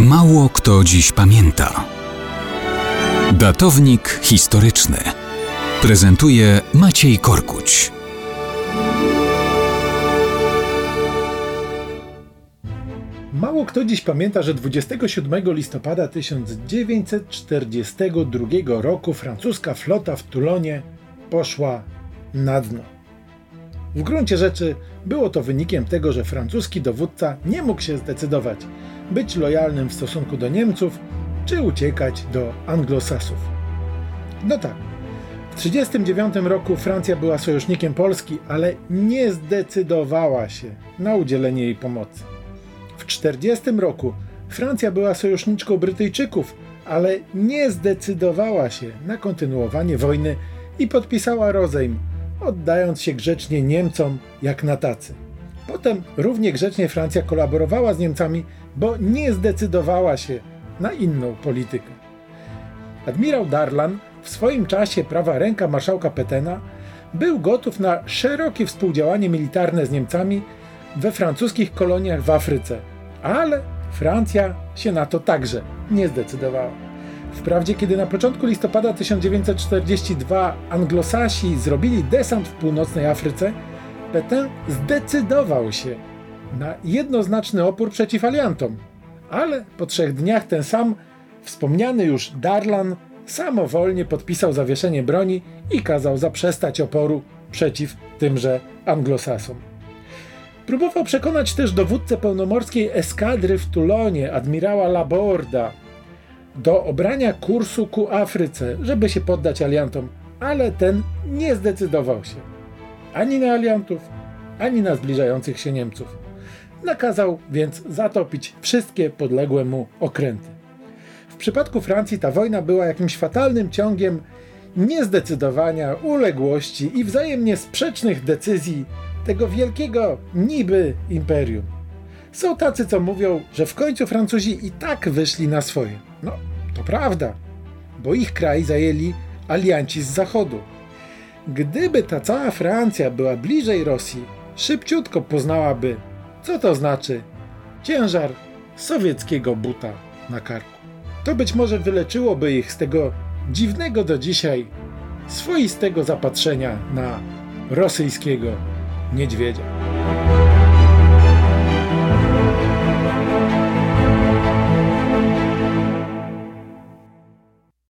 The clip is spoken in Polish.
Mało kto dziś pamięta. Datownik historyczny prezentuje Maciej Korkuć. Mało kto dziś pamięta, że 27 listopada 1942 roku francuska flota w Toulonie poszła na dno. W gruncie rzeczy było to wynikiem tego, że francuski dowódca nie mógł się zdecydować być lojalnym w stosunku do Niemców czy uciekać do Anglosasów. No tak, w 1939 roku Francja była sojusznikiem Polski, ale nie zdecydowała się na udzielenie jej pomocy. W 1940 roku Francja była sojuszniczką Brytyjczyków, ale nie zdecydowała się na kontynuowanie wojny i podpisała rozejm, oddając się grzecznie Niemcom jak na tacy. Potem równie grzecznie Francja kolaborowała z Niemcami, bo nie zdecydowała się na inną politykę. Admirał Darlan w swoim czasie prawa ręka marszałka Petena był gotów na szerokie współdziałanie militarne z Niemcami we francuskich koloniach w Afryce, ale Francja się na to także nie zdecydowała. Wprawdzie, kiedy na początku listopada 1942 Anglosasi zrobili desant w północnej Afryce, Zdecydował się na jednoznaczny opór przeciw aliantom, ale po trzech dniach ten sam wspomniany już Darlan samowolnie podpisał zawieszenie broni i kazał zaprzestać oporu przeciw tymże Anglosasom. Próbował przekonać też dowódcę pełnomorskiej eskadry w Tulonie, admirała Laborda, do obrania kursu ku Afryce, żeby się poddać aliantom, ale ten nie zdecydował się ani na aliantów, ani na zbliżających się Niemców. Nakazał więc zatopić wszystkie podległe mu okręty. W przypadku Francji ta wojna była jakimś fatalnym ciągiem niezdecydowania, uległości i wzajemnie sprzecznych decyzji tego wielkiego niby imperium. Są tacy, co mówią, że w końcu Francuzi i tak wyszli na swoje. No, to prawda, bo ich kraj zajęli alianci z zachodu. Gdyby ta cała Francja była bliżej Rosji, szybciutko poznałaby, co to znaczy ciężar sowieckiego buta na karku. To być może wyleczyłoby ich z tego dziwnego do dzisiaj swoistego zapatrzenia na rosyjskiego niedźwiedzia.